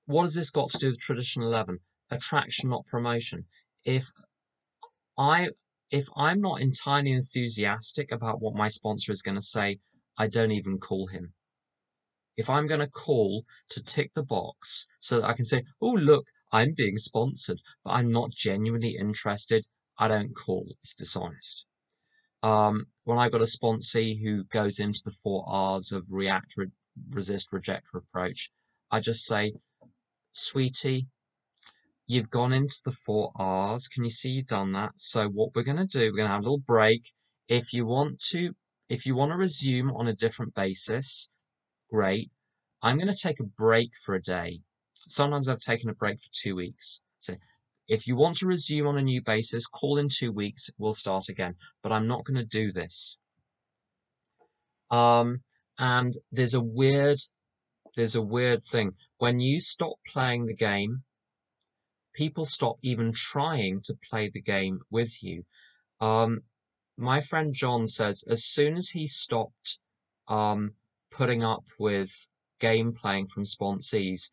what has this got to do with tradition 11? Attraction, not promotion. If I if I'm not entirely enthusiastic about what my sponsor is going to say, I don't even call him. If I'm going to call to tick the box so that I can say, oh, look, I'm being sponsored, but I'm not genuinely interested, I don't call. It's dishonest. Um, when I got a sponsee who goes into the four R's of react, re- resist, reject, reproach, I just say, sweetie, You've gone into the four R's. Can you see you've done that? So what we're going to do, we're going to have a little break. If you want to, if you want to resume on a different basis, great. I'm going to take a break for a day. Sometimes I've taken a break for two weeks. So if you want to resume on a new basis, call in two weeks. We'll start again. But I'm not going to do this. Um, and there's a weird, there's a weird thing. When you stop playing the game, people stop even trying to play the game with you. Um, my friend John says as soon as he stopped um, putting up with game playing from sponsees,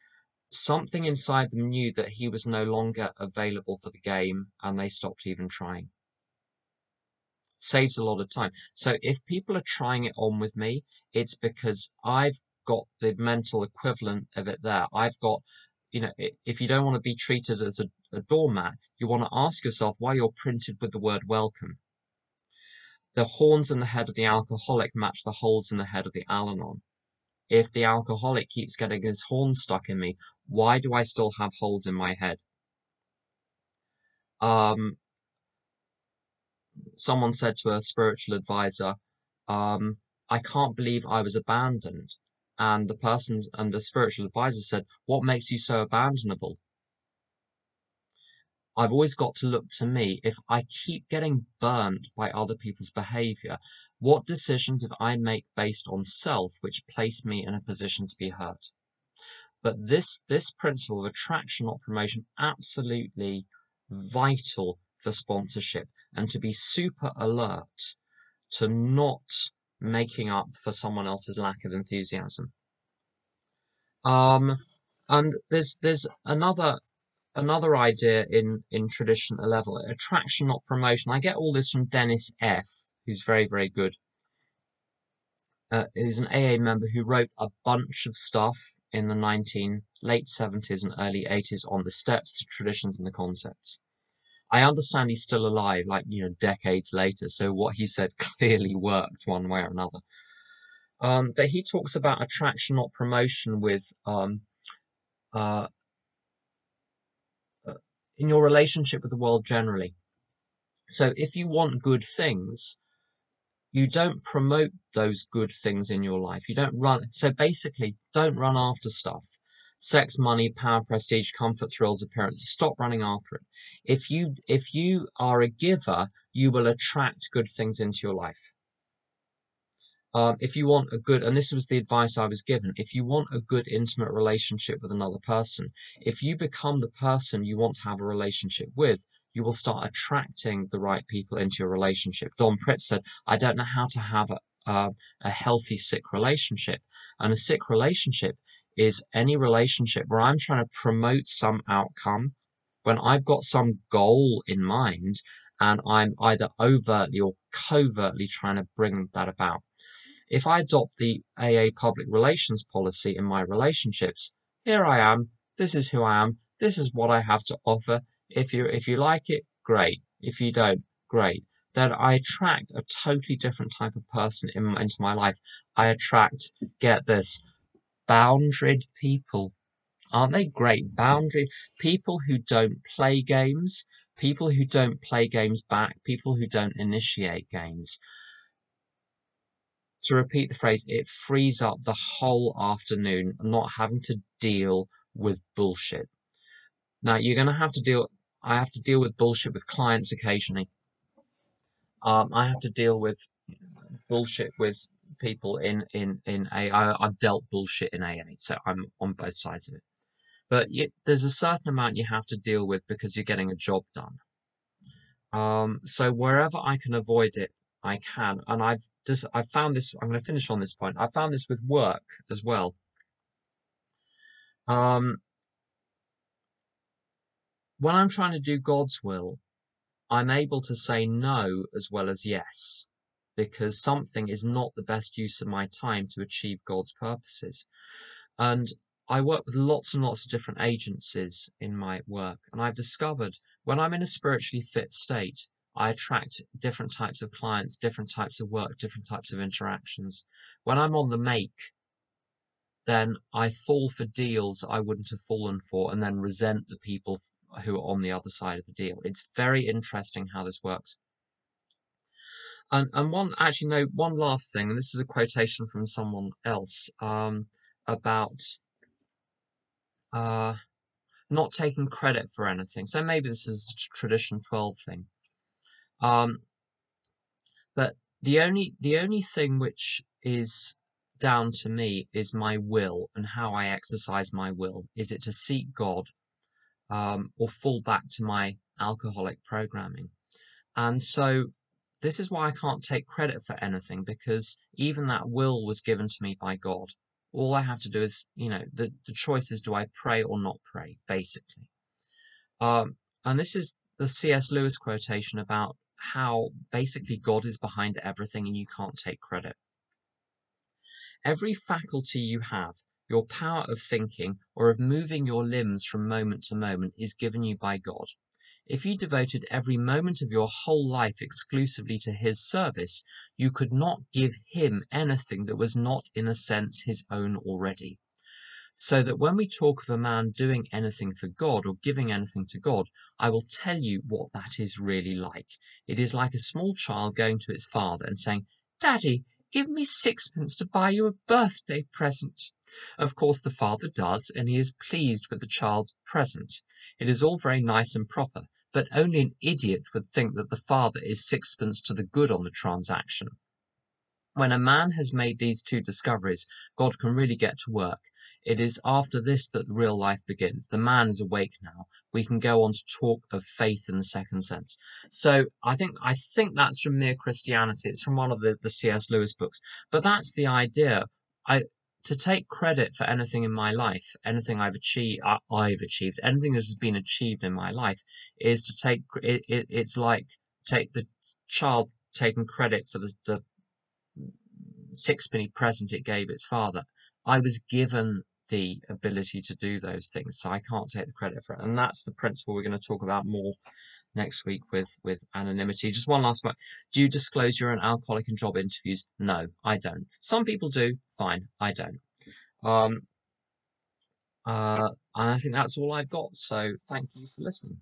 something inside them knew that he was no longer available for the game and they stopped even trying. Saves a lot of time. So if people are trying it on with me, it's because I've got the mental equivalent of it there. I've got you know, if you don't want to be treated as a, a doormat, you want to ask yourself why you're printed with the word welcome. The horns in the head of the alcoholic match the holes in the head of the Al Anon. If the alcoholic keeps getting his horns stuck in me, why do I still have holes in my head? Um, someone said to a spiritual advisor, um, I can't believe I was abandoned. And the person and the spiritual advisor said, What makes you so abandonable? I've always got to look to me. If I keep getting burnt by other people's behavior, what decision did I make based on self which placed me in a position to be hurt? But this, this principle of attraction, not promotion, absolutely vital for sponsorship and to be super alert to not making up for someone else's lack of enthusiasm. Um, and there's there's another another idea in in tradition level attraction not promotion. I get all this from Dennis F, who's very very good. Uh, who's an AA member who wrote a bunch of stuff in the 19 late 70s and early 80s on the steps, the traditions, and the concepts. I understand he's still alive, like, you know, decades later, so what he said clearly worked one way or another. Um, but he talks about attraction, not promotion, with um, uh, uh, in your relationship with the world generally. So if you want good things, you don't promote those good things in your life. You don't run. So basically, don't run after stuff. Sex, money, power, prestige, comfort, thrills, appearance. Stop running after it. If you if you are a giver, you will attract good things into your life. Um, if you want a good, and this was the advice I was given, if you want a good intimate relationship with another person, if you become the person you want to have a relationship with, you will start attracting the right people into your relationship. Don Pritz said, I don't know how to have a, a, a healthy sick relationship. And a sick relationship is any relationship where I'm trying to promote some outcome when I've got some goal in mind and I'm either overtly or covertly trying to bring that about. If I adopt the AA public relations policy in my relationships, here I am, this is who I am, this is what I have to offer. If you if you like it, great. If you don't, great. Then I attract a totally different type of person in, into my life. I attract, get this, boundaried people. Aren't they great? Boundary people who don't play games, people who don't play games back, people who don't initiate games to repeat the phrase, it frees up the whole afternoon not having to deal with bullshit. Now you're going to have to deal, I have to deal with bullshit with clients occasionally. Um, I have to deal with bullshit with people in, in, in A. I, I've dealt bullshit in AA, so I'm on both sides of it. But there's a certain amount you have to deal with because you're getting a job done. Um, so wherever I can avoid it, I can. And I've just, I found this, I'm going to finish on this point. I found this with work as well. Um, when I'm trying to do God's will, I'm able to say no as well as yes, because something is not the best use of my time to achieve God's purposes. And I work with lots and lots of different agencies in my work, and I've discovered when I'm in a spiritually fit state, I attract different types of clients, different types of work, different types of interactions. When I'm on the make, then I fall for deals I wouldn't have fallen for and then resent the people who are on the other side of the deal. It's very interesting how this works. And, and one, actually, no, one last thing, and this is a quotation from someone else um, about uh, not taking credit for anything. So maybe this is a tradition 12 thing. Um, but the only the only thing which is down to me is my will and how I exercise my will. Is it to seek God um, or fall back to my alcoholic programming? And so this is why I can't take credit for anything because even that will was given to me by God. All I have to do is, you know, the, the choice is do I pray or not pray, basically. Um, and this is the C.S. Lewis quotation about how basically God is behind everything and you can't take credit. Every faculty you have, your power of thinking or of moving your limbs from moment to moment is given you by God. If you devoted every moment of your whole life exclusively to His service, you could not give Him anything that was not in a sense His own already. So that when we talk of a man doing anything for God or giving anything to God, I will tell you what that is really like. It is like a small child going to its father and saying, Daddy, give me sixpence to buy you a birthday present. Of course, the father does, and he is pleased with the child's present. It is all very nice and proper, but only an idiot would think that the father is sixpence to the good on the transaction. When a man has made these two discoveries, God can really get to work. It is after this that real life begins. The man is awake now. We can go on to talk of faith in the second sense. So I think I think that's from Mere Christianity. It's from one of the, the C.S. Lewis books. But that's the idea. I to take credit for anything in my life, anything I've achieved, I've achieved, anything that has been achieved in my life, is to take. It, it, it's like take the child taking credit for the, the sixpenny present it gave its father. I was given the ability to do those things. So I can't take the credit for it. And that's the principle we're going to talk about more next week with, with anonymity. Just one last one. Do you disclose you're an alcoholic in job interviews? No, I don't. Some people do. Fine. I don't. Um, uh, and I think that's all I've got. So thank you for listening.